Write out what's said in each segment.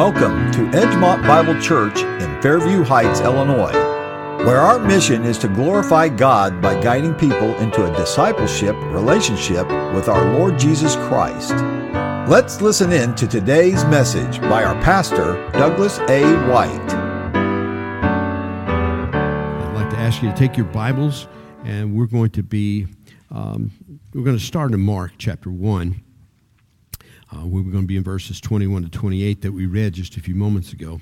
Welcome to Edgemont Bible Church in Fairview Heights, Illinois, where our mission is to glorify God by guiding people into a discipleship relationship with our Lord Jesus Christ. Let's listen in to today's message by our pastor, Douglas A. White. I'd like to ask you to take your Bibles, and we're going to be um, we're going to start in Mark chapter one. Uh, we're going to be in verses 21 to 28 that we read just a few moments ago.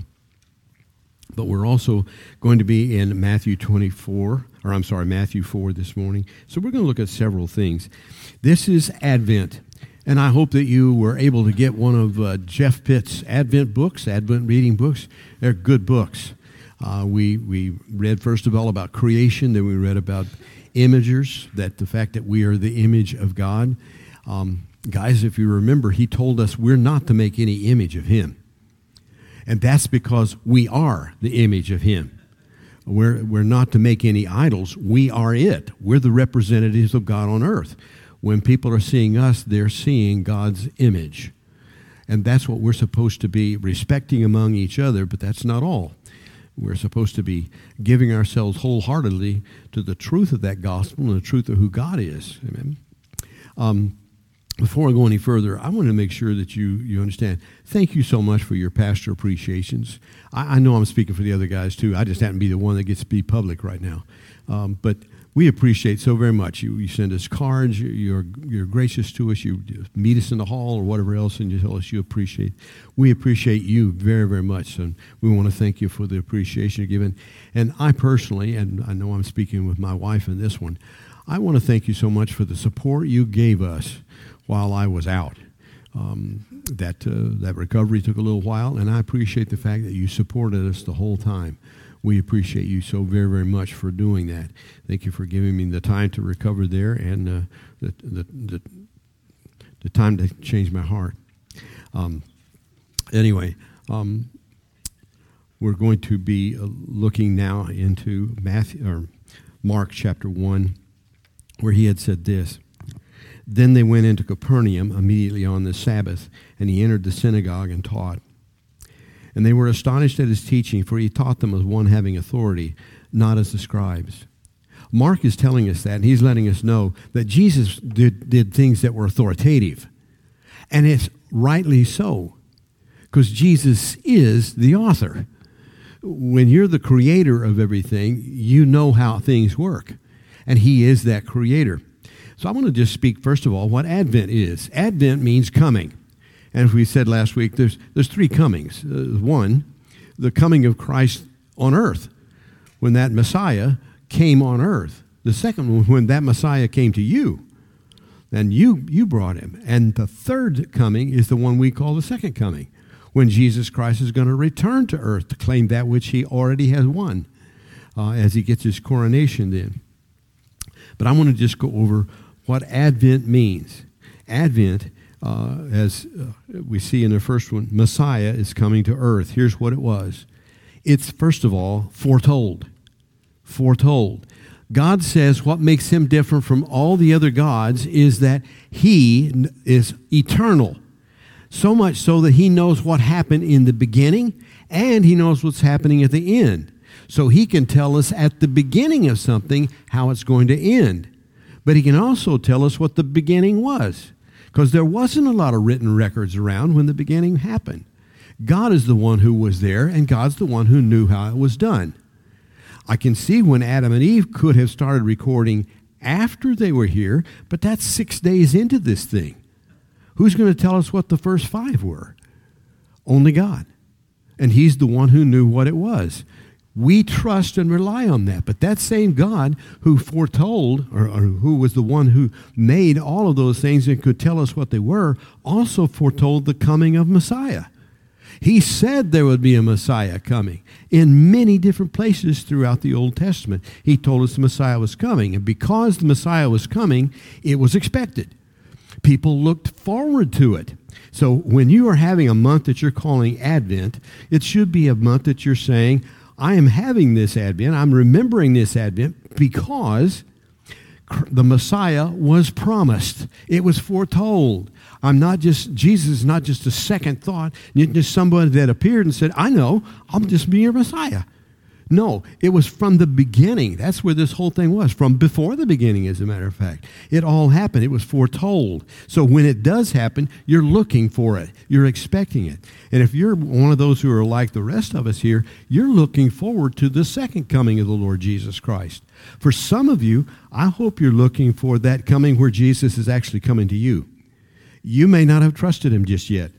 But we're also going to be in Matthew 24, or I'm sorry, Matthew 4 this morning. So we're going to look at several things. This is Advent, and I hope that you were able to get one of uh, Jeff Pitt's Advent books, Advent reading books. They're good books. Uh, we, we read, first of all, about creation, then we read about imagers, that the fact that we are the image of God. Um, Guys, if you remember, he told us we're not to make any image of him. And that's because we are the image of him. We're, we're not to make any idols. We are it. We're the representatives of God on earth. When people are seeing us, they're seeing God's image. And that's what we're supposed to be respecting among each other, but that's not all. We're supposed to be giving ourselves wholeheartedly to the truth of that gospel and the truth of who God is. Amen. Um, before I go any further, I want to make sure that you, you understand. Thank you so much for your pastor appreciations. I, I know I'm speaking for the other guys too. I just happen to be the one that gets to be public right now. Um, but we appreciate so very much. You, you send us cards. You're, you're gracious to us. You meet us in the hall or whatever else, and you tell us you appreciate. We appreciate you very, very much, and we want to thank you for the appreciation you're given. And I personally, and I know I'm speaking with my wife in this one, I want to thank you so much for the support you gave us while I was out. Um, that uh, that recovery took a little while, and I appreciate the fact that you supported us the whole time. We appreciate you so very very much for doing that. Thank you for giving me the time to recover there and uh, the, the, the the time to change my heart. Um, anyway, um, we're going to be uh, looking now into Matthew or Mark chapter one, where he had said this. Then they went into Capernaum immediately on the Sabbath, and he entered the synagogue and taught. And they were astonished at his teaching, for he taught them as one having authority, not as the scribes. Mark is telling us that, and he's letting us know that Jesus did, did things that were authoritative. And it's rightly so, because Jesus is the author. When you're the creator of everything, you know how things work, and he is that creator. So I want to just speak, first of all, what Advent is. Advent means coming. And as we said last week, there's, there's three comings. Uh, one, the coming of Christ on earth, when that Messiah came on earth. The second one, when that Messiah came to you, and you, you brought him. And the third coming is the one we call the second coming, when Jesus Christ is going to return to earth to claim that which he already has won uh, as he gets his coronation then. But I want to just go over what Advent means. Advent, uh, as uh, we see in the first one, Messiah is coming to earth. Here's what it was it's, first of all, foretold. Foretold. God says what makes him different from all the other gods is that he is eternal. So much so that he knows what happened in the beginning and he knows what's happening at the end. So he can tell us at the beginning of something how it's going to end. But he can also tell us what the beginning was, because there wasn't a lot of written records around when the beginning happened. God is the one who was there, and God's the one who knew how it was done. I can see when Adam and Eve could have started recording after they were here, but that's six days into this thing. Who's going to tell us what the first five were? Only God. And He's the one who knew what it was. We trust and rely on that. But that same God who foretold, or, or, who was the one who made all of those things and could tell us what they were, also foretold the coming of Messiah. He said there would be a Messiah coming in many different places throughout the Old Testament. He told us the Messiah was coming. And because the Messiah was coming, it was expected. People looked forward to it. So when you are having a month that you're calling Advent, it should be a month that you're saying, I am having this Advent, I'm remembering this Advent because the Messiah was promised. It was foretold. I'm not just, Jesus is not just a second thought, just somebody that appeared and said, I know, I'm just be your Messiah. No, it was from the beginning. That's where this whole thing was. From before the beginning, as a matter of fact. It all happened. It was foretold. So when it does happen, you're looking for it. You're expecting it. And if you're one of those who are like the rest of us here, you're looking forward to the second coming of the Lord Jesus Christ. For some of you, I hope you're looking for that coming where Jesus is actually coming to you. You may not have trusted him just yet.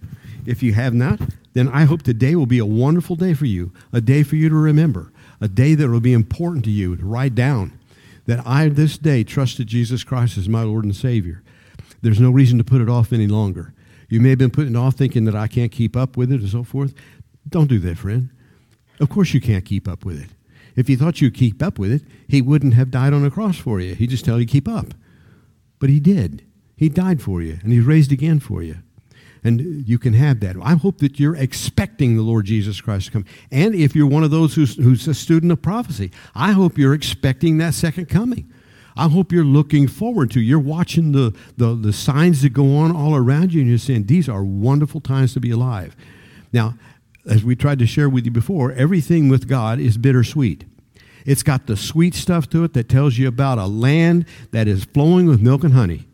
If you have not, then I hope today will be a wonderful day for you, a day for you to remember a day that will be important to you to write down that I this day trusted Jesus Christ as my Lord and Savior. There's no reason to put it off any longer. You may have been putting off thinking that I can't keep up with it and so forth. Don't do that, friend. Of course you can't keep up with it. If he thought you'd keep up with it, he wouldn't have died on the cross for you. He'd just tell you to keep up. But he did. He died for you, and he's raised again for you. And you can have that. I hope that you're expecting the Lord Jesus Christ to come. And if you're one of those who's, who's a student of prophecy, I hope you're expecting that second coming. I hope you're looking forward to. You're watching the, the, the signs that go on all around you, and you're saying, These are wonderful times to be alive. Now, as we tried to share with you before, everything with God is bittersweet. It's got the sweet stuff to it that tells you about a land that is flowing with milk and honey.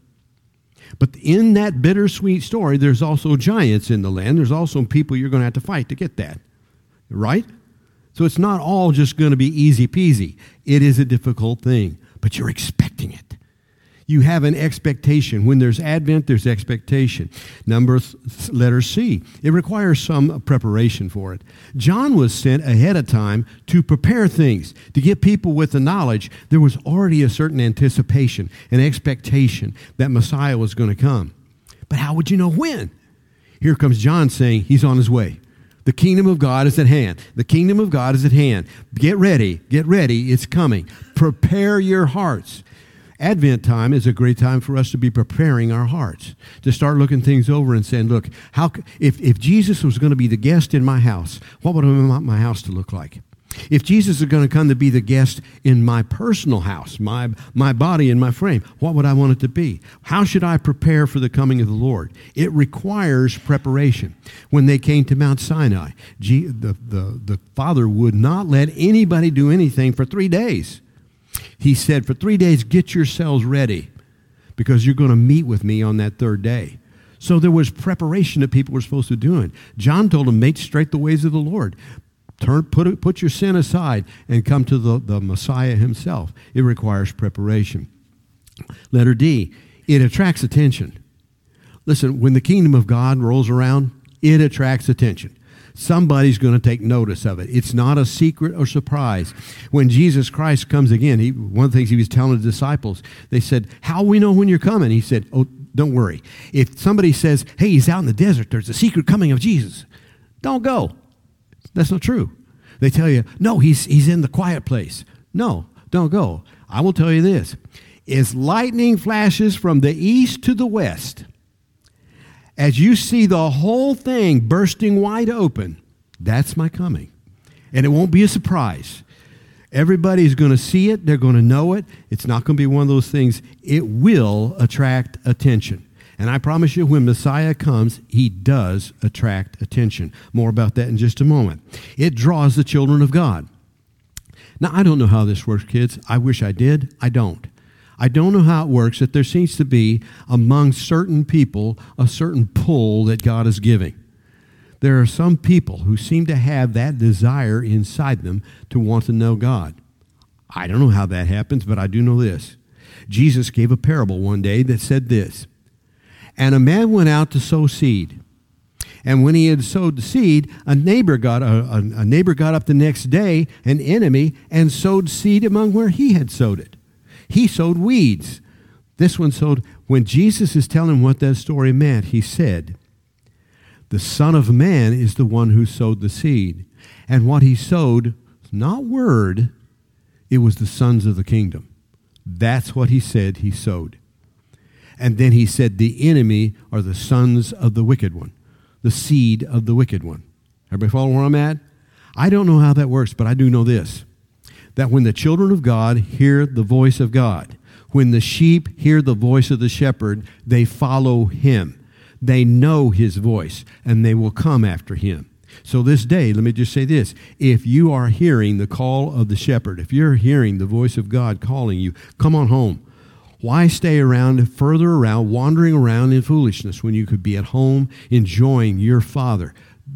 But in that bittersweet story, there's also giants in the land. There's also people you're going to have to fight to get that. Right? So it's not all just going to be easy peasy. It is a difficult thing, but you're expecting it. You have an expectation. When there's Advent, there's expectation. Number th- letter C. It requires some preparation for it. John was sent ahead of time to prepare things, to get people with the knowledge. There was already a certain anticipation, an expectation that Messiah was going to come. But how would you know when? Here comes John saying he's on his way. The kingdom of God is at hand. The kingdom of God is at hand. Get ready. Get ready. It's coming. Prepare your hearts. Advent time is a great time for us to be preparing our hearts, to start looking things over and saying, look, how, if, if Jesus was going to be the guest in my house, what would I want my house to look like? If Jesus is going to come to be the guest in my personal house, my, my body and my frame, what would I want it to be? How should I prepare for the coming of the Lord? It requires preparation. When they came to Mount Sinai, the, the, the Father would not let anybody do anything for three days he said, For three days, get yourselves ready because you're going to meet with me on that third day. So there was preparation that people were supposed to do. John told them, Make straight the ways of the Lord. Turn, put, put your sin aside and come to the, the Messiah himself. It requires preparation. Letter D, it attracts attention. Listen, when the kingdom of God rolls around, it attracts attention somebody's going to take notice of it. It's not a secret or surprise. When Jesus Christ comes again, he, one of the things he was telling the disciples, they said, How we know when you're coming? He said, Oh, don't worry. If somebody says, Hey, he's out in the desert, there's a secret coming of Jesus, don't go. That's not true. They tell you, No, he's, he's in the quiet place. No, don't go. I will tell you this. As lightning flashes from the east to the west, as you see the whole thing bursting wide open, that's my coming. And it won't be a surprise. Everybody's going to see it, they're going to know it. It's not going to be one of those things. It will attract attention. And I promise you, when Messiah comes, he does attract attention. More about that in just a moment. It draws the children of God. Now, I don't know how this works, kids. I wish I did. I don't. I don't know how it works that there seems to be among certain people a certain pull that God is giving. There are some people who seem to have that desire inside them to want to know God. I don't know how that happens, but I do know this. Jesus gave a parable one day that said this And a man went out to sow seed. And when he had sowed the seed, a neighbor got a, a, a neighbor got up the next day, an enemy, and sowed seed among where he had sowed it. He sowed weeds. This one sowed. When Jesus is telling what that story meant, he said, The Son of Man is the one who sowed the seed. And what he sowed, not word, it was the sons of the kingdom. That's what he said he sowed. And then he said, The enemy are the sons of the wicked one, the seed of the wicked one. Everybody follow where I'm at? I don't know how that works, but I do know this that when the children of God hear the voice of God, when the sheep hear the voice of the shepherd, they follow him. They know his voice, and they will come after him. So, this day, let me just say this if you are hearing the call of the shepherd, if you're hearing the voice of God calling you, come on home. Why stay around, further around, wandering around in foolishness when you could be at home enjoying your Father?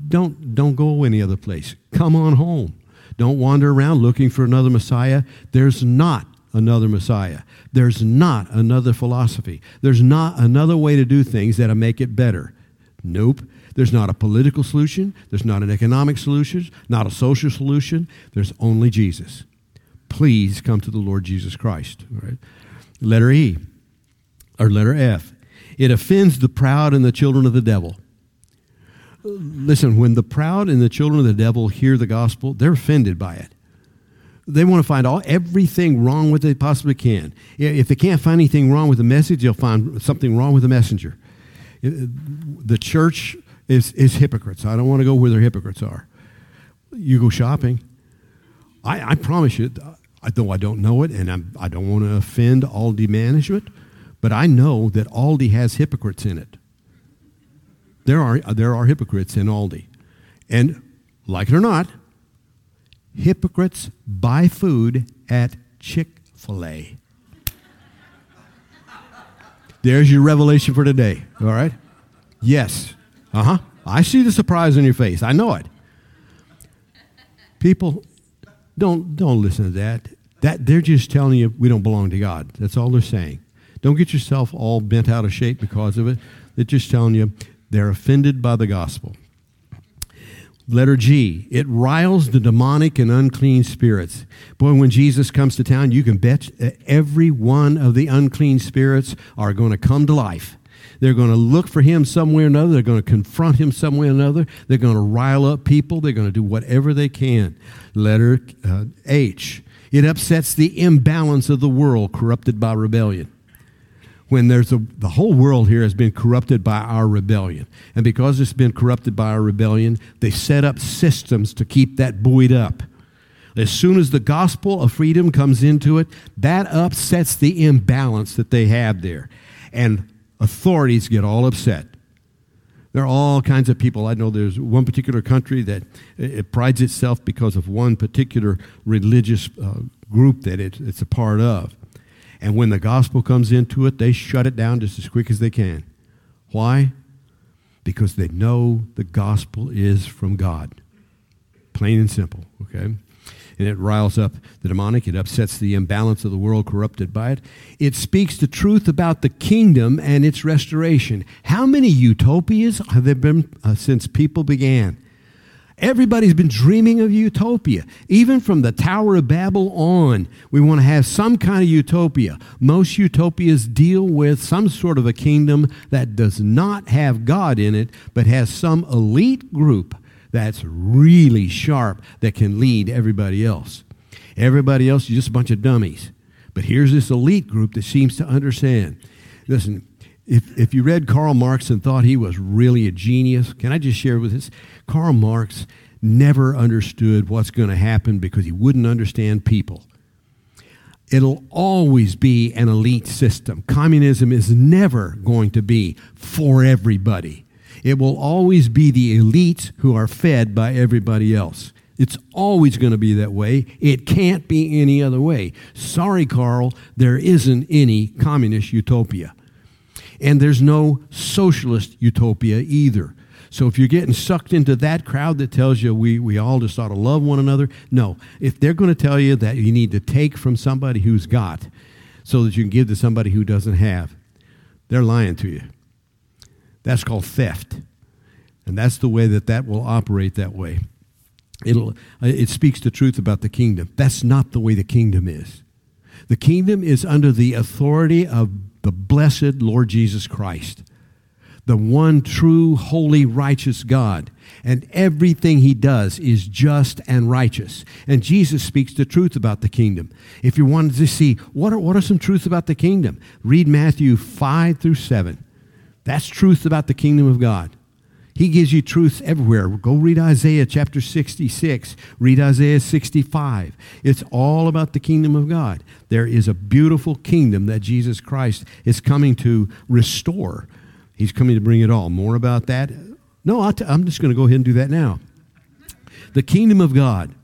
Don't, don't go any other place. Come on home. Don't wander around looking for another Messiah. There's not another Messiah. There's not another philosophy. There's not another way to do things that'll make it better. Nope. There's not a political solution. There's not an economic solution, not a social solution. There's only Jesus. Please come to the Lord Jesus Christ. Right? Letter E, or letter F. It offends the proud and the children of the devil. Listen, when the proud and the children of the devil hear the gospel, they're offended by it. They want to find all everything wrong with it they possibly can. If they can't find anything wrong with the message, they'll find something wrong with the messenger. The church is, is hypocrites. I don't want to go where their hypocrites are. You go shopping. I, I promise you, though I don't know it, and I'm, I do not want to offend Aldi management, but I know that Aldi has hypocrites in it. There are, there are hypocrites in Aldi. And like it or not, hypocrites buy food at Chick fil A. There's your revelation for today, all right? Yes. Uh huh. I see the surprise on your face. I know it. People, don't, don't listen to that. that. They're just telling you we don't belong to God. That's all they're saying. Don't get yourself all bent out of shape because of it. They're just telling you they're offended by the gospel. Letter G, it riles the demonic and unclean spirits. Boy, when Jesus comes to town, you can bet every one of the unclean spirits are going to come to life. They're going to look for him somewhere or another. They're going to confront him somewhere or another. They're going to rile up people. They're going to do whatever they can. Letter uh, H, it upsets the imbalance of the world corrupted by rebellion when there's a, the whole world here has been corrupted by our rebellion. And because it's been corrupted by our rebellion, they set up systems to keep that buoyed up. As soon as the gospel of freedom comes into it, that upsets the imbalance that they have there. And authorities get all upset. There are all kinds of people. I know there's one particular country that it prides itself because of one particular religious uh, group that it, it's a part of. And when the gospel comes into it, they shut it down just as quick as they can. Why? Because they know the gospel is from God. Plain and simple, okay? And it riles up the demonic. It upsets the imbalance of the world corrupted by it. It speaks the truth about the kingdom and its restoration. How many utopias have there been uh, since people began? Everybody's been dreaming of utopia. Even from the Tower of Babel on, we want to have some kind of utopia. Most utopias deal with some sort of a kingdom that does not have God in it, but has some elite group that's really sharp that can lead everybody else. Everybody else is just a bunch of dummies. But here's this elite group that seems to understand. Listen, if, if you read Karl Marx and thought he was really a genius, can I just share with this? Karl Marx never understood what's going to happen because he wouldn't understand people. It'll always be an elite system. Communism is never going to be for everybody. It will always be the elites who are fed by everybody else. It's always going to be that way. It can't be any other way. Sorry, Karl, there isn't any communist utopia. And there's no socialist utopia either. So if you're getting sucked into that crowd that tells you we, we all just ought to love one another, no. If they're going to tell you that you need to take from somebody who's got so that you can give to somebody who doesn't have, they're lying to you. That's called theft. And that's the way that that will operate that way. It'll, uh, it speaks the truth about the kingdom. That's not the way the kingdom is. The kingdom is under the authority of the blessed Lord Jesus Christ, the one true, holy, righteous God. And everything he does is just and righteous. And Jesus speaks the truth about the kingdom. If you wanted to see what are, what are some truths about the kingdom, read Matthew 5 through 7. That's truth about the kingdom of God. He gives you truths everywhere. Go read Isaiah chapter 66. Read Isaiah 65. It's all about the kingdom of God. There is a beautiful kingdom that Jesus Christ is coming to restore. He's coming to bring it all. More about that? No, I'm just going to go ahead and do that now. The kingdom of God.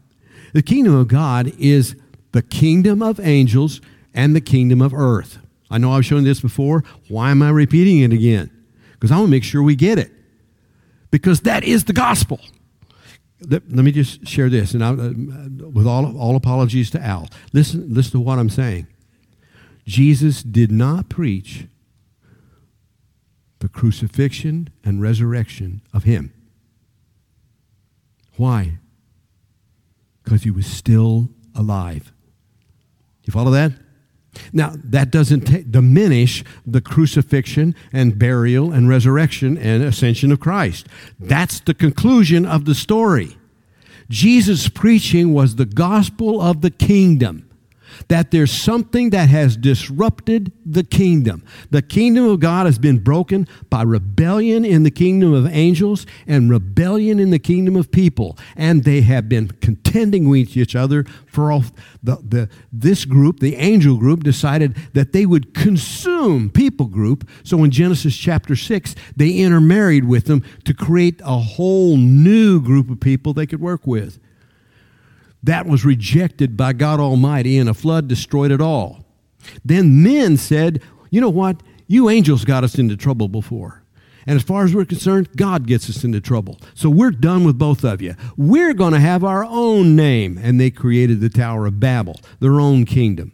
The kingdom of God is the kingdom of angels and the kingdom of earth. I know I've shown this before. Why am I repeating it again? Because I want to make sure we get it. Because that is the gospel. Let, me just share this, and I, uh, with all, all apologies to Al, listen, listen to what I'm saying. Jesus did not preach the crucifixion and resurrection of him. Why? Because he was still alive. You follow that? Now, that doesn't t- diminish the crucifixion and burial and resurrection and ascension of Christ. That's the conclusion of the story. Jesus' preaching was the gospel of the kingdom that there's something that has disrupted the kingdom. The kingdom of God has been broken by rebellion in the kingdom of angels and rebellion in the kingdom of people. And they have been contending with each other for all the, the this group, the angel group, decided that they would consume people group. So in Genesis chapter 6, they intermarried with them to create a whole new group of people they could work with. That was rejected by God Almighty, and a flood destroyed it all. Then men said, You know what? You angels got us into trouble before. And as far as we're concerned, God gets us into trouble. So we're done with both of you. We're going to have our own name. And they created the Tower of Babel, their own kingdom.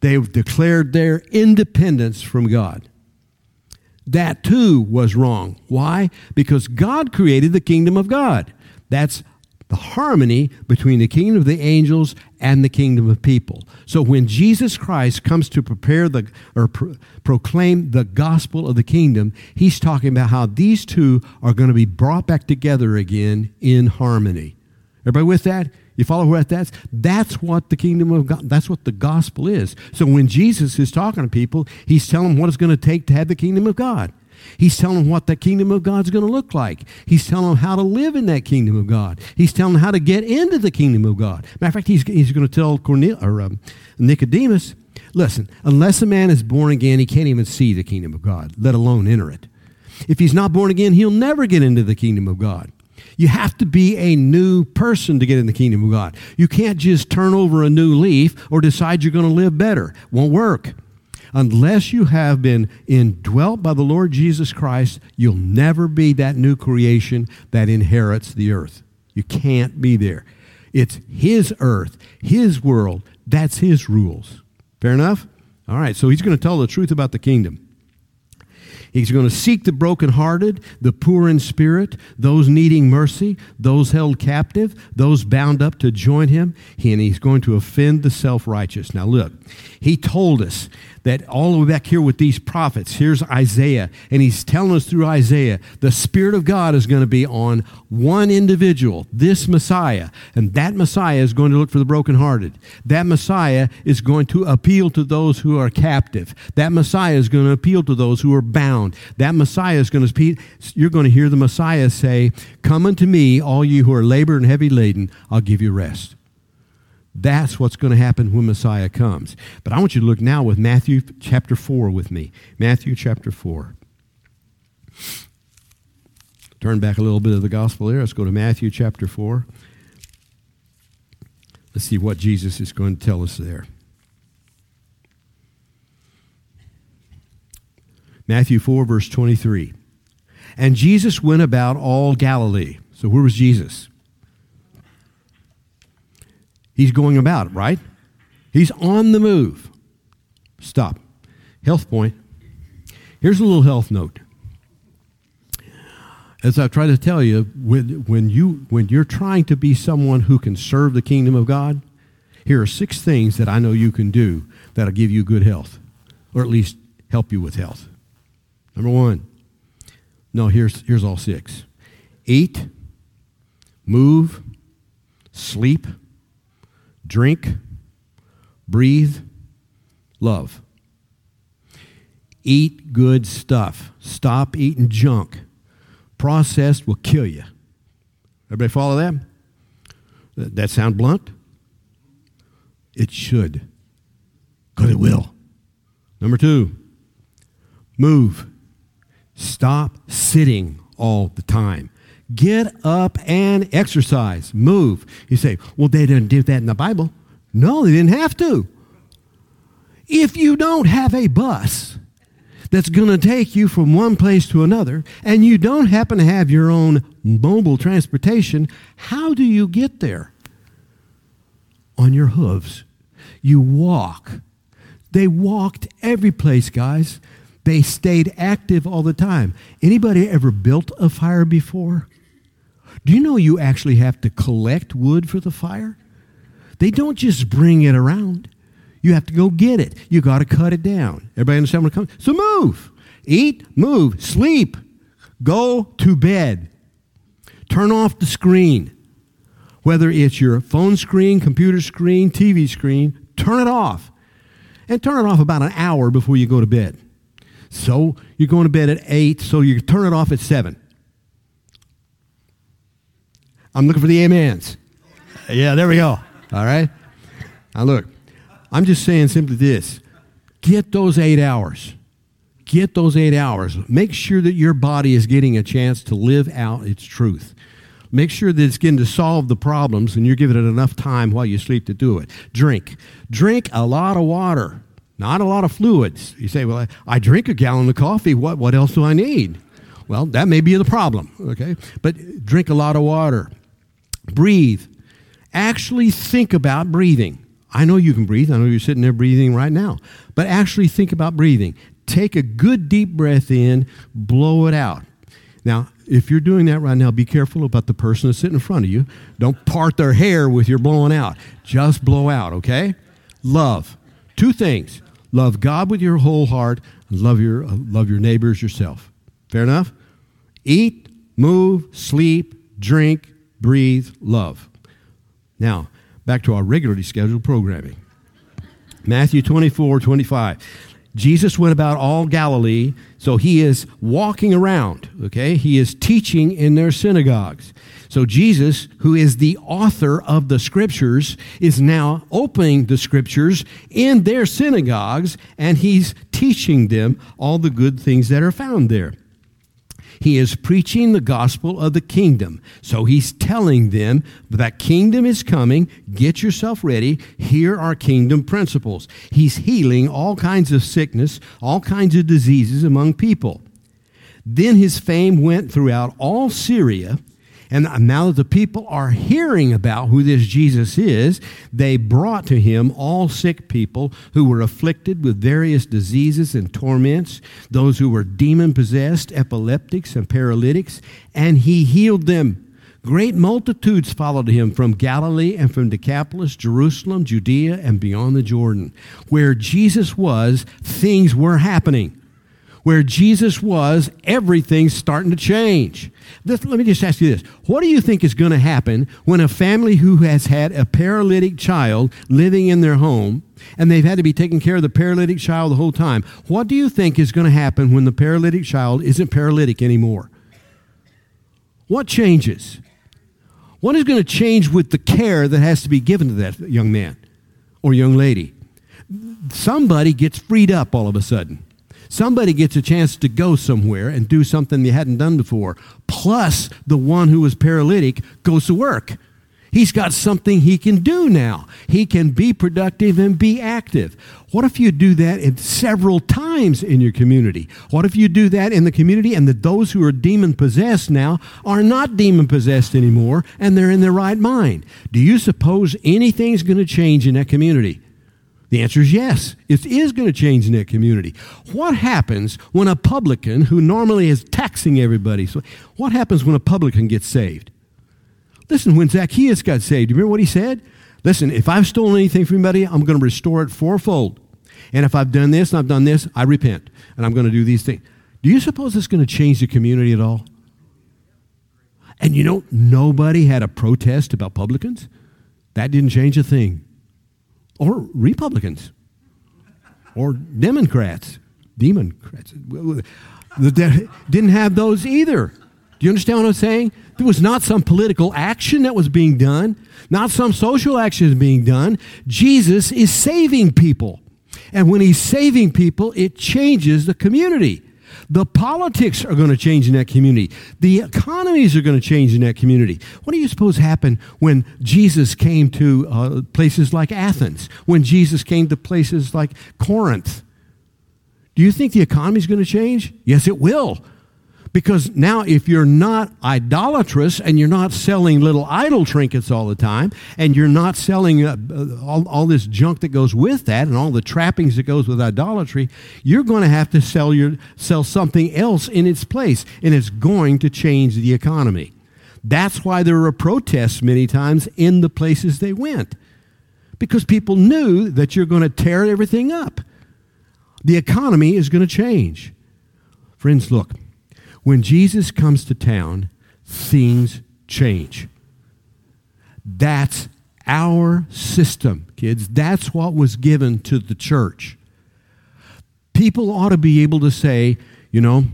They declared their independence from God. That too was wrong. Why? Because God created the kingdom of God. That's the harmony between the kingdom of the angels and the kingdom of people. So when Jesus Christ comes to prepare the or pro- proclaim the gospel of the kingdom, he's talking about how these two are going to be brought back together again in harmony. Everybody with that? You follow what that's? That's what the kingdom of God, that's what the gospel is. So when Jesus is talking to people, he's telling them what it's going to take to have the kingdom of God. He's telling them what the kingdom of God's going to look like. He's telling them how to live in that kingdom of God. He's telling them how to get into the kingdom of God. Matter of fact, he's, he's going to tell Cornel, or, um, Nicodemus, listen, unless a man is born again, he can't even see the kingdom of God, let alone enter it. If he's not born again, he'll never get into the kingdom of God. You have to be a new person to get in the kingdom of God. You can't just turn over a new leaf or decide you're going to live better. Won't work. Unless you have been indwelt by the Lord Jesus Christ, you'll never be that new creation that inherits the earth. You can't be there. It's His earth, His world. That's His rules. Fair enough? All right, so He's going to tell the truth about the kingdom. He's going to seek the brokenhearted, the poor in spirit, those needing mercy, those held captive, those bound up to join him, and he's going to offend the self righteous. Now, look, he told us that all the way back here with these prophets, here's Isaiah, and he's telling us through Isaiah, the Spirit of God is going to be on one individual, this Messiah, and that Messiah is going to look for the brokenhearted. That Messiah is going to appeal to those who are captive. That Messiah is going to appeal to those who are bound. That Messiah is going to, speak. you're going to hear the Messiah say, Come unto me, all you who are labor and heavy laden, I'll give you rest. That's what's going to happen when Messiah comes. But I want you to look now with Matthew chapter 4 with me. Matthew chapter 4. Turn back a little bit of the gospel there. Let's go to Matthew chapter 4. Let's see what Jesus is going to tell us there. Matthew 4, verse 23. And Jesus went about all Galilee. So where was Jesus? He's going about, right? He's on the move. Stop. Health point. Here's a little health note. As I've tried to tell you, when, when, you, when you're trying to be someone who can serve the kingdom of God, here are six things that I know you can do that'll give you good health, or at least help you with health. Number one, no, here's, here's all six eat, move, sleep, drink, breathe, love. Eat good stuff. Stop eating junk. Processed will kill you. Everybody follow that? That sound blunt? It should. Because it will. Number two, move. Stop sitting all the time. Get up and exercise, move. You say, well, they didn't do that in the Bible. No, they didn't have to. If you don't have a bus that's going to take you from one place to another, and you don't happen to have your own mobile transportation, how do you get there? On your hooves. You walk. They walked every place, guys. They stayed active all the time. Anybody ever built a fire before? Do you know you actually have to collect wood for the fire? They don't just bring it around. You have to go get it. You got to cut it down. Everybody understand what comes? So move. Eat, move, sleep. Go to bed. Turn off the screen. Whether it's your phone screen, computer screen, TV screen, turn it off. And turn it off about an hour before you go to bed. So you're going to bed at 8, so you turn it off at 7. I'm looking for the amens. Yeah, there we go. All right? Now, look, I'm just saying simply this get those eight hours. Get those eight hours. Make sure that your body is getting a chance to live out its truth. Make sure that it's getting to solve the problems and you're giving it enough time while you sleep to do it. Drink. Drink a lot of water, not a lot of fluids. You say, well, I, I drink a gallon of coffee. What, what else do I need? Well, that may be the problem, okay? But drink a lot of water. Breathe. Actually think about breathing. I know you can breathe. I know you're sitting there breathing right now. But actually think about breathing. Take a good deep breath in, blow it out. Now, if you're doing that right now, be careful about the person that's sitting in front of you. Don't part their hair with your blowing out. Just blow out, okay? Love. Two things. Love God with your whole heart, and love your, uh, love your neighbors yourself. Fair enough? Eat, move, sleep, drink, breathe, love. Now, back to our regularly scheduled programming. Matthew 24, 25. Jesus went about all Galilee, so he is walking around, okay? He is teaching in their synagogues. So Jesus, who is the author of the scriptures, is now opening the scriptures in their synagogues, and he's teaching them all the good things that are found there. He is preaching the gospel of the kingdom. So he's telling them that kingdom is coming. Get yourself ready. Here are kingdom principles. He's healing all kinds of sickness, all kinds of diseases among people. Then his fame went throughout all Syria and now that the people are hearing about who this Jesus is, they brought to him all sick people who were afflicted with various diseases and torments, those who were demon possessed, epileptics, and paralytics, and he healed them. Great multitudes followed him from Galilee and from Decapolis, Jerusalem, Judea, and beyond the Jordan. Where Jesus was, things were happening where Jesus was, everything's starting to change. This, let me just ask you this. What do you think is going to happen when a family who has had a paralytic child living in their home and they've had to be taking care of the paralytic child the whole time? What do you think is going to happen when the paralytic child isn't paralytic anymore? What changes? What is going to change with the care that has to be given to that young man or young lady? Somebody gets freed up all of a sudden. Somebody gets a chance to go somewhere and do something they hadn't done before. Plus, the one who was paralytic goes to work. He's got something he can do now. He can be productive and be active. What if you do that in several times in your community? What if you do that in the community and that those who are demon possessed now are not demon possessed anymore and they're in their right mind? Do you suppose anything's going to change in that community? The answer is yes. It is going to change in that community. What happens when a publican who normally is taxing everybody, so what happens when a publican gets saved? Listen, when Zacchaeus got saved, do you remember what he said? Listen, if I've stolen anything from anybody, I'm going to restore it fourfold. And if I've done this and I've done this, I repent. And I'm going to do these things. Do you suppose it's going to change the community at all? And you know, nobody had a protest about publicans. That didn't change a thing or Republicans or Democrats. Democrats. Didn't have those either. Do you understand what I'm saying? There was not some political action that was being done, not some social action being done. Jesus is saving people. And when he's saving people, it changes the community. The politics are going to change in that community. The economies are going to change in that community. What do you suppose happened when Jesus came to uh, places like Athens, when Jesus came to places like Corinth? Do you think the economy is going to change? Yes, it will. Because now, if you're not idolatrous and you're not selling little idol trinkets all the time, and you're not selling uh, uh, all, all this junk that goes with that and all the trappings that goes with idolatry, you're going to have to sell, your, sell something else in its place, and it's going to change the economy. That's why there were protests many times in the places they went, because people knew that you're going to tear everything up. The economy is going to change. Friends, look. When Jesus comes to town, things change. That's our system, kids. That's what was given to the church. People ought to be able to say, you know,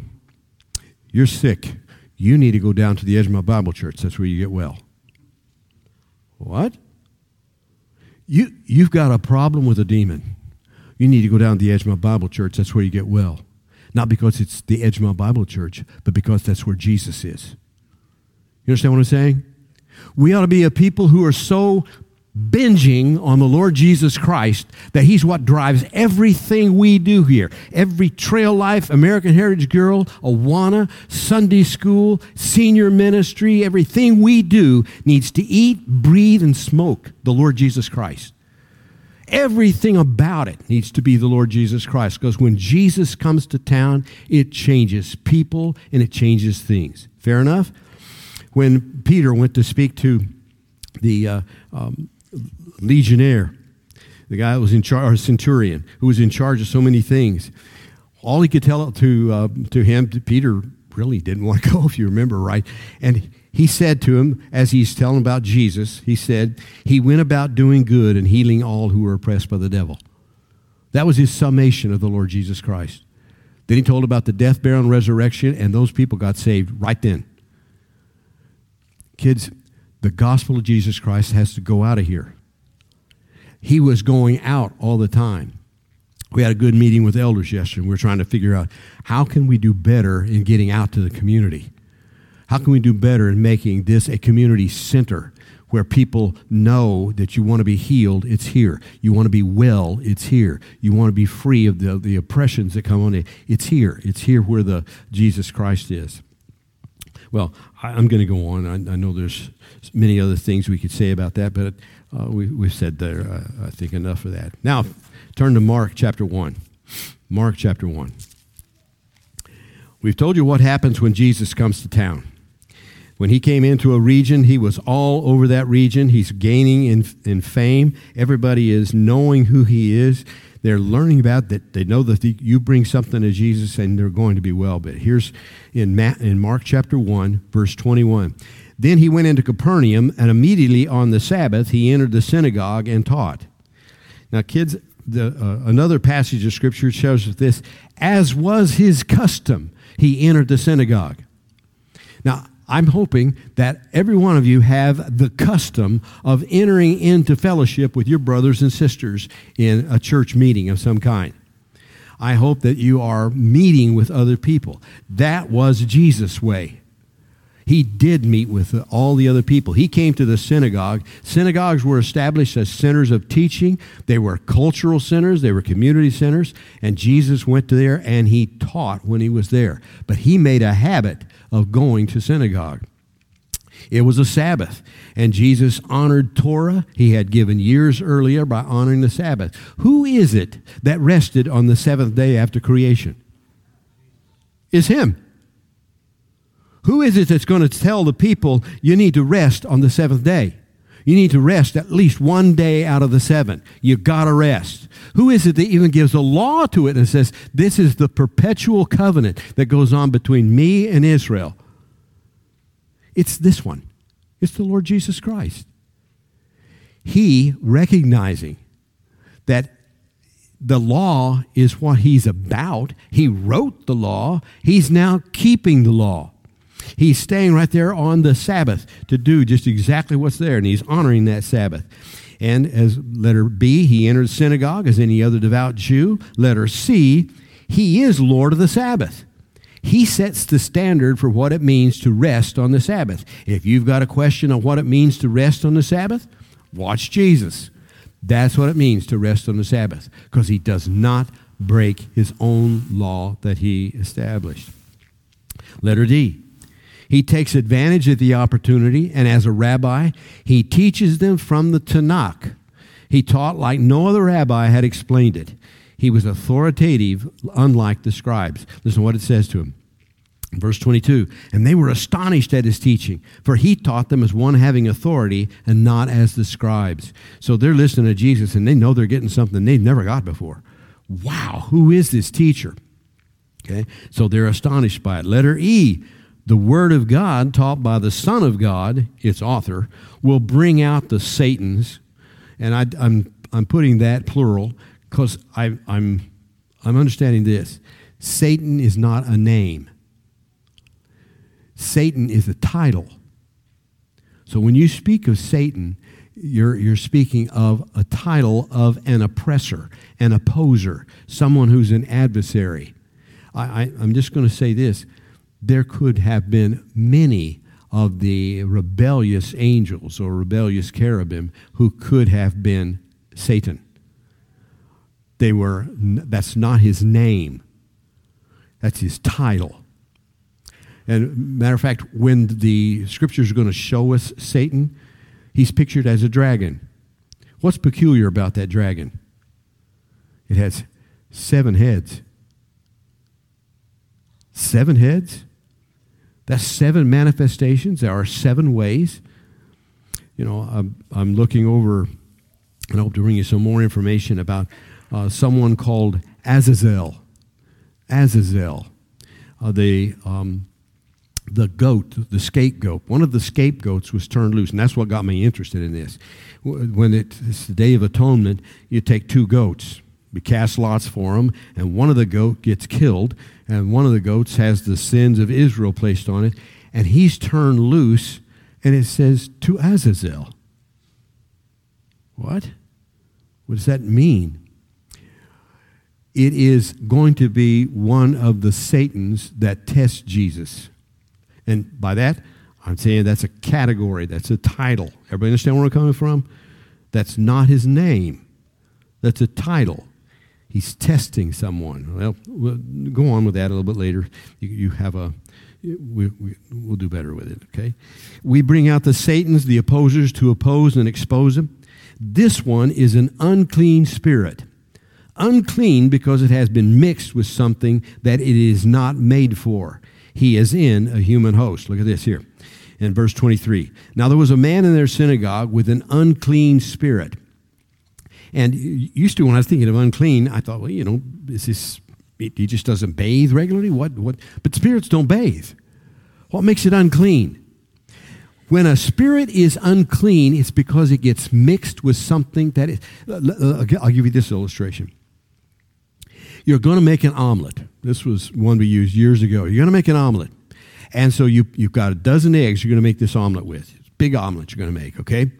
you're sick. You need to go down to the Edgemont Bible church. That's where you get well. What? You, you've got a problem with a demon. You need to go down to the Edgemont Bible church. That's where you get well. Not because it's the Edgemont Bible Church, but because that's where Jesus is. You understand what I'm saying? We ought to be a people who are so binging on the Lord Jesus Christ that He's what drives everything we do here. Every trail life, American Heritage Girl, Awana, Sunday school, senior ministry, everything we do needs to eat, breathe, and smoke the Lord Jesus Christ. Everything about it needs to be the Lord Jesus Christ because when Jesus comes to town, it changes people and it changes things. Fair enough? When Peter went to speak to the uh, um, legionnaire, the guy that was in charge, centurion, who was in charge of so many things, all he could tell to, uh, to him, to Peter really didn't want to go, if you remember right. And he said to him, as he's telling about Jesus, he said, He went about doing good and healing all who were oppressed by the devil. That was his summation of the Lord Jesus Christ. Then he told about the death, burial, and resurrection, and those people got saved right then. Kids, the gospel of Jesus Christ has to go out of here. He was going out all the time. We had a good meeting with elders yesterday. We were trying to figure out how can we do better in getting out to the community. How can we do better in making this a community center where people know that you want to be healed? It's here. You want to be well? It's here. You want to be free of the, the oppressions that come on it? It's here. It's here where the Jesus Christ is. Well, I, am going to go on. I, I, know there's many other things we could say about that, but uh, we, we've said there, uh, I think, enough of that. Now, turn to Mark chapter 1. Mark chapter 1. We've told you what happens when Jesus comes to town. When he came into a region, he was all over that region. He's gaining in, in fame. Everybody is knowing who he is. They're learning about that. They know that you bring something to Jesus and they're going to be well. But here's in, Ma- in Mark chapter 1, verse 21. Then he went into Capernaum, and immediately on the Sabbath he entered the synagogue and taught. Now, kids, the, uh, another passage of Scripture shows us this as was his custom, he entered the synagogue. Now, I'm hoping that every one of you have the custom of entering into fellowship with your brothers and sisters in a church meeting of some kind. I hope that you are meeting with other people. That was Jesus' way. He did meet with all the other people. He came to the synagogue. Synagogues were established as centers of teaching. They were cultural centers, they were community centers, and Jesus went there and he taught when he was there. But he made a habit of going to synagogue. It was a Sabbath, and Jesus honored Torah he had given years earlier by honoring the Sabbath. Who is it that rested on the seventh day after creation? Is him. Who is it that's going to tell the people you need to rest on the seventh day? You need to rest at least one day out of the seven. You've got to rest. Who is it that even gives a law to it and says, this is the perpetual covenant that goes on between me and Israel? It's this one. It's the Lord Jesus Christ. He, recognizing that the law is what he's about, he wrote the law, he's now keeping the law. He's staying right there on the Sabbath to do just exactly what's there, and he's honoring that Sabbath. And as letter B, he entered synagogue as any other devout Jew. Letter C, he is Lord of the Sabbath. He sets the standard for what it means to rest on the Sabbath. If you've got a question on what it means to rest on the Sabbath, watch Jesus. That's what it means to rest on the Sabbath because he does not break his own law that he established. Letter D. He takes advantage of the opportunity, and as a rabbi, he teaches them from the Tanakh. He taught like no other rabbi had explained it. He was authoritative, unlike the scribes. Listen to what it says to him. Verse 22 And they were astonished at his teaching, for he taught them as one having authority and not as the scribes. So they're listening to Jesus and they know they're getting something they've never got before. Wow, who is this teacher? Okay, so they're astonished by it. Letter E the Word of God, taught by the Son of God, its author, will bring out the Satans. And I, am I'm, I'm putting that plural because I'm, I'm understanding this. Satan is not a name, Satan is a title. So when you speak of Satan, you're, you're speaking of a title of an oppressor, an opposer, someone who's an adversary. I, I, I'm just going to say this there could have been many of the rebellious angels or rebellious cherubim who could have been Satan. They were, that's not his name, that's his title. And matter of fact, when the scriptures are going to show us Satan, he's pictured as a dragon. What's peculiar about that dragon? It has seven heads. Seven heads? That's seven manifestations. There are seven ways. You know, I'm, I'm looking over, and I hope to bring you some more information about uh, someone called Azazel. Azazel. Uh, the, um, the goat, the scapegoat. One of the scapegoats was turned loose, and that's what got me interested in this. When it's the Day of Atonement, you take two goats, we cast lots for them, and one of the goat gets killed, and one of the goats has the sins of Israel placed on it, and he's turned loose, and it says to Azazel. What? What does that mean? It is going to be one of the Satans that tests Jesus. And by that, I'm saying that's a category, that's a title. Everybody understand where I'm coming from? That's not his name, that's a title. He's testing someone. Well, we'll go on with that a little bit later. You, you have a, we, we, will do better with it, okay? We bring out the Satans, the opposers, to oppose and expose them. This one is an unclean spirit. Unclean because it has been mixed with something that it is not made for. He is in a human host. Look at this here in verse 23. Now there was a man in their synagogue with an unclean spirit and used to, when I was thinking of unclean, I thought, well, you know, is this, he just doesn't bathe regularly? What, what? But spirits don't bathe. What makes it unclean? When a spirit is unclean, it's because it gets mixed with something that is. I'll give you this illustration. You're going to make an omelet. This was one we used years ago. You're going to make an omelet. And so you, you've got a dozen eggs you're going to make this omelet with. Big omelet you're going to make, okay?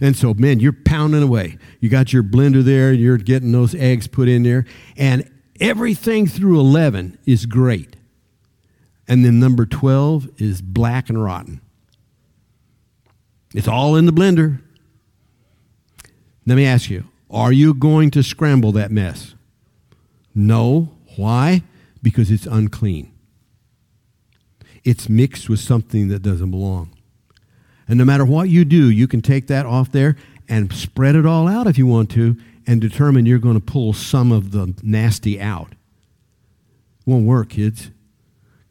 And so, man, you're pounding away. You got your blender there, you're getting those eggs put in there, and everything through 11 is great. And then number 12 is black and rotten. It's all in the blender. Let me ask you are you going to scramble that mess? No. Why? Because it's unclean. It's mixed with something that doesn't belong. And no matter what you do, you can take that off there and spread it all out if you want to and determine you're going to pull some of the nasty out. Won't work, kids.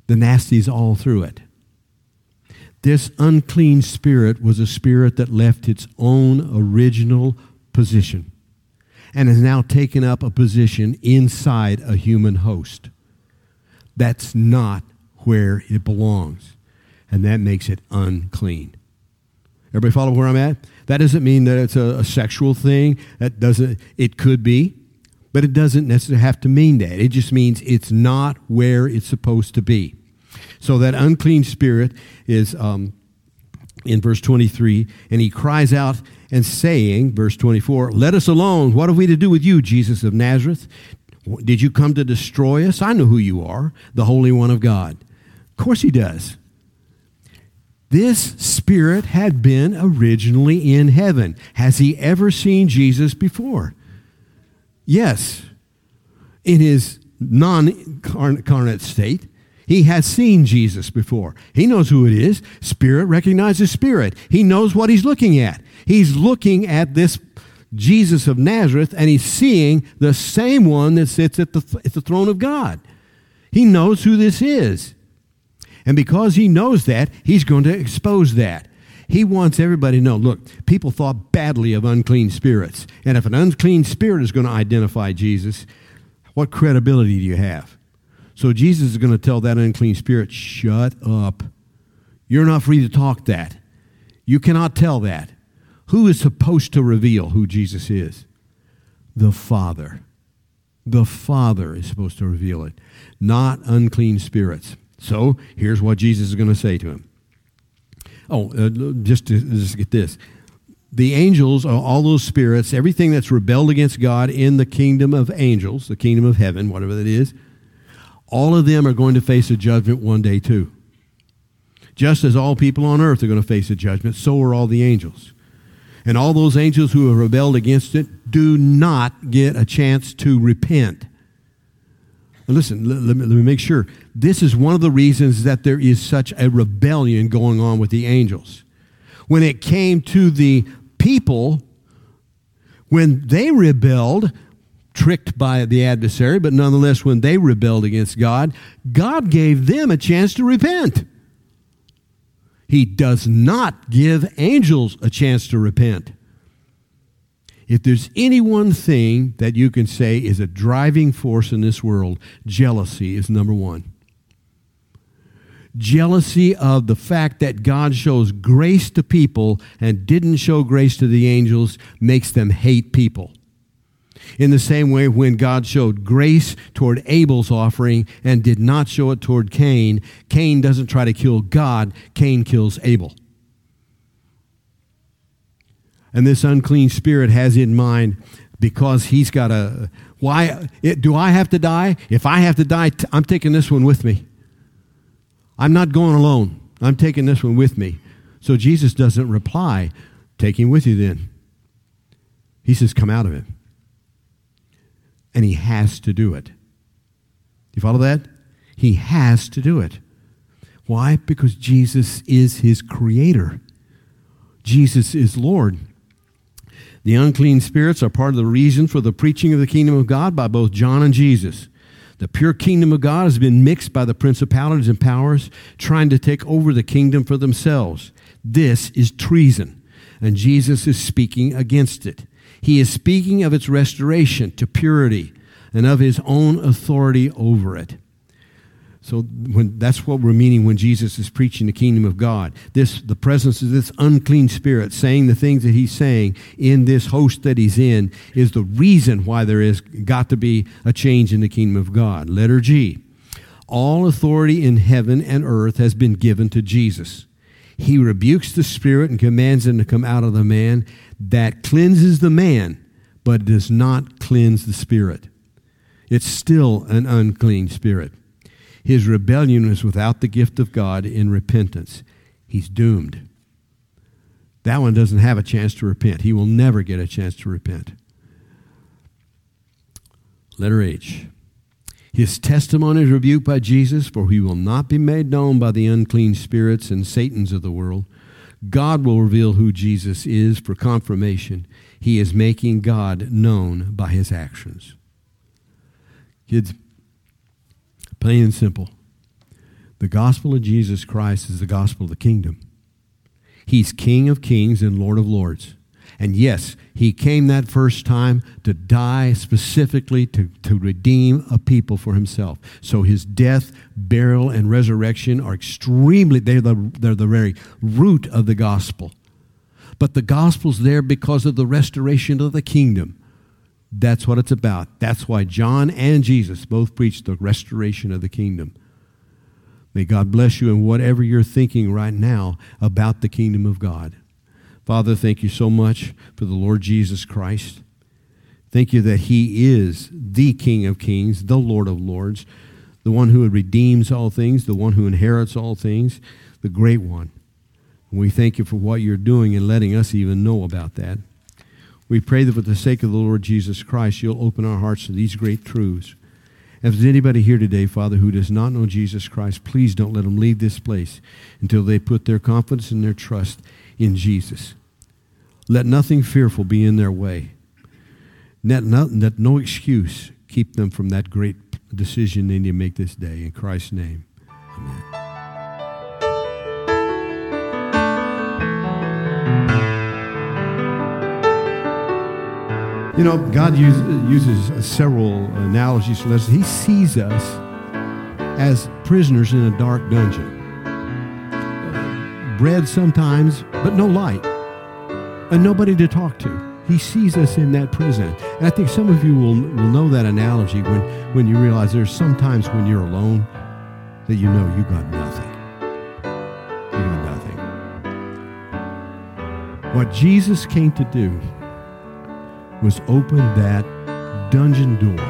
The nasty's all through it. This unclean spirit was a spirit that left its own original position and has now taken up a position inside a human host. That's not where it belongs, and that makes it unclean. Everybody follow where I'm at? That doesn't mean that it's a, a sexual thing. That doesn't, it could be, but it doesn't necessarily have to mean that. It just means it's not where it's supposed to be. So that unclean spirit is um, in verse 23, and he cries out and saying, verse 24, Let us alone. What have we to do with you, Jesus of Nazareth? Did you come to destroy us? I know who you are, the Holy One of God. Of course he does. This spirit had been originally in heaven. Has he ever seen Jesus before? Yes. In his non incarnate state, he has seen Jesus before. He knows who it is. Spirit recognizes spirit. He knows what he's looking at. He's looking at this Jesus of Nazareth, and he's seeing the same one that sits at the, at the throne of God. He knows who this is. And because he knows that, he's going to expose that. He wants everybody to know look, people thought badly of unclean spirits. And if an unclean spirit is going to identify Jesus, what credibility do you have? So Jesus is going to tell that unclean spirit, shut up. You're not free to talk that. You cannot tell that. Who is supposed to reveal who Jesus is? The Father. The Father is supposed to reveal it, not unclean spirits. So here's what Jesus is going to say to him. Oh, uh, just to just get this. The angels, all those spirits, everything that's rebelled against God in the kingdom of angels, the kingdom of heaven, whatever that is, all of them are going to face a judgment one day too. Just as all people on earth are going to face a judgment, so are all the angels. And all those angels who have rebelled against it do not get a chance to repent. Listen, let, let, me, let me make sure. This is one of the reasons that there is such a rebellion going on with the angels. When it came to the people, when they rebelled, tricked by the adversary, but nonetheless, when they rebelled against God, God gave them a chance to repent. He does not give angels a chance to repent. If there's any one thing that you can say is a driving force in this world, jealousy is number one. Jealousy of the fact that God shows grace to people and didn't show grace to the angels makes them hate people. In the same way, when God showed grace toward Abel's offering and did not show it toward Cain, Cain doesn't try to kill God, Cain kills Abel. And this unclean spirit has in mind because he's got a why it, do I have to die? If I have to die, i I'm taking this one with me. I'm not going alone. I'm taking this one with me. So Jesus doesn't reply, take him with you then. He says, come out of him and he has to do it. You follow that? He has to do it. Why? Because Jesus is his creator. Jesus is Lord. The unclean spirits are part of the reason for the preaching of the kingdom of God by both John and Jesus. The pure kingdom of God has been mixed by the principalities and powers trying to take over the kingdom for themselves. This is treason, and Jesus is speaking against it. He is speaking of its restoration to purity and of his own authority over it. So when, that's what we're meaning when Jesus is preaching the kingdom of God. This, the presence of this unclean spirit saying the things that he's saying in this host that he's in is the reason why there is got to be a change in the kingdom of God. Letter G. All authority in heaven and earth has been given to Jesus. He rebukes the spirit and commands him to come out of the man that cleanses the man, but does not cleanse the spirit. It's still an unclean spirit. His rebellion is without the gift of God in repentance. He's doomed. That one doesn't have a chance to repent. He will never get a chance to repent. Letter H. His testimony is rebuked by Jesus, for he will not be made known by the unclean spirits and Satans of the world. God will reveal who Jesus is for confirmation. He is making God known by his actions. Kids, plain and simple. The gospel of Jesus Christ is the gospel of the kingdom. He's King of kings and Lord of lords. And yes, he came that first time to die specifically to, to redeem a people for himself. So his death, burial, and resurrection are extremely, they're the, they're the very root of the gospel. But the gospel's there because of the restoration of the kingdom. That's what it's about. That's why John and Jesus both preached the restoration of the kingdom. May God bless you in whatever you're thinking right now about the kingdom of God. Father, thank you so much for the Lord Jesus Christ. Thank you that He is the King of kings, the Lord of lords, the one who redeems all things, the one who inherits all things, the great one. And we thank you for what you're doing and letting us even know about that. We pray that for the sake of the Lord Jesus Christ, you'll open our hearts to these great truths. If there's anybody here today, Father, who does not know Jesus Christ, please don't let them leave this place until they put their confidence and their trust in Jesus. Let nothing fearful be in their way. Let, let no excuse keep them from that great decision they need to make this day. In Christ's name, amen. You know, God use, uses uh, several analogies for this. He sees us as prisoners in a dark dungeon. bread sometimes, but no light, and nobody to talk to. He sees us in that prison. And I think some of you will, will know that analogy when, when you realize there's sometimes when you're alone that you know you got nothing. You got nothing. What Jesus came to do was open that dungeon door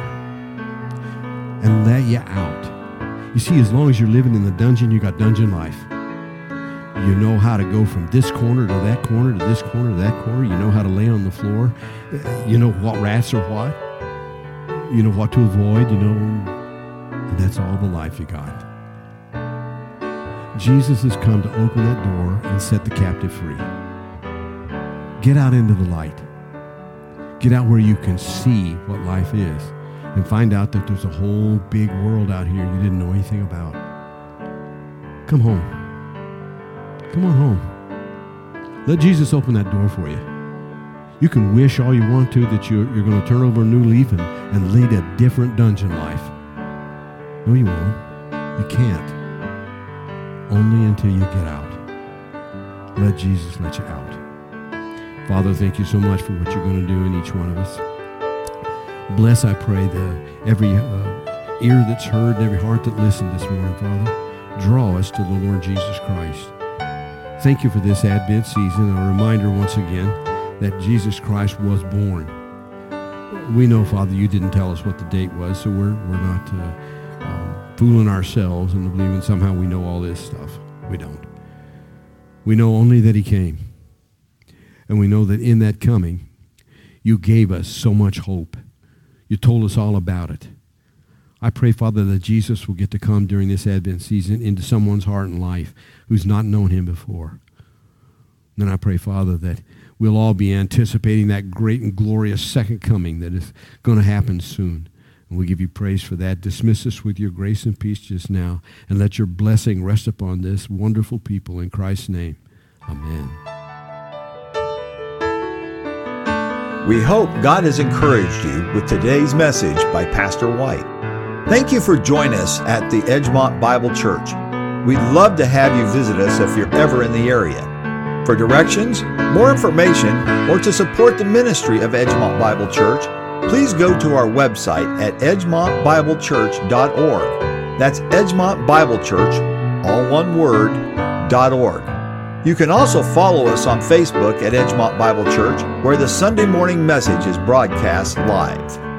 and let you out. You see, as long as you're living in the dungeon, you got dungeon life. You know how to go from this corner to that corner to this corner to that corner. You know how to lay on the floor. You know what rats are what. You know what to avoid. You know, and that's all the life you got. Jesus has come to open that door and set the captive free. Get out into the light. Get out where you can see what life is and find out that there's a whole big world out here you didn't know anything about. Come home. Come on home. Let Jesus open that door for you. You can wish all you want to that you're, you're going to turn over a new leaf and, and lead a different dungeon life. No, you won't. You can't. Only until you get out. Let Jesus let you out. Father, thank you so much for what you're going to do in each one of us. Bless, I pray, the every uh, ear that's heard and every heart that listened this morning, Father. Draw us to the Lord Jesus Christ. Thank you for this Advent season. A reminder once again that Jesus Christ was born. We know, Father, you didn't tell us what the date was, so we're, we're not uh, um, fooling ourselves and believing somehow we know all this stuff. We don't. We know only that he came. And we know that in that coming, you gave us so much hope. You told us all about it. I pray, Father, that Jesus will get to come during this Advent season into someone's heart and life who's not known him before. And I pray, Father, that we'll all be anticipating that great and glorious second coming that is going to happen soon. And we give you praise for that. Dismiss us with your grace and peace just now, and let your blessing rest upon this wonderful people in Christ's name. Amen. We hope God has encouraged you with today's message by Pastor White. Thank you for joining us at the Edgemont Bible Church. We'd love to have you visit us if you're ever in the area. For directions, more information, or to support the ministry of Edgemont Bible Church, please go to our website at edgemontbiblechurch.org. That's Edgemont Bible Church, all one word, .org. You can also follow us on Facebook at Edgemont Bible Church, where the Sunday morning message is broadcast live.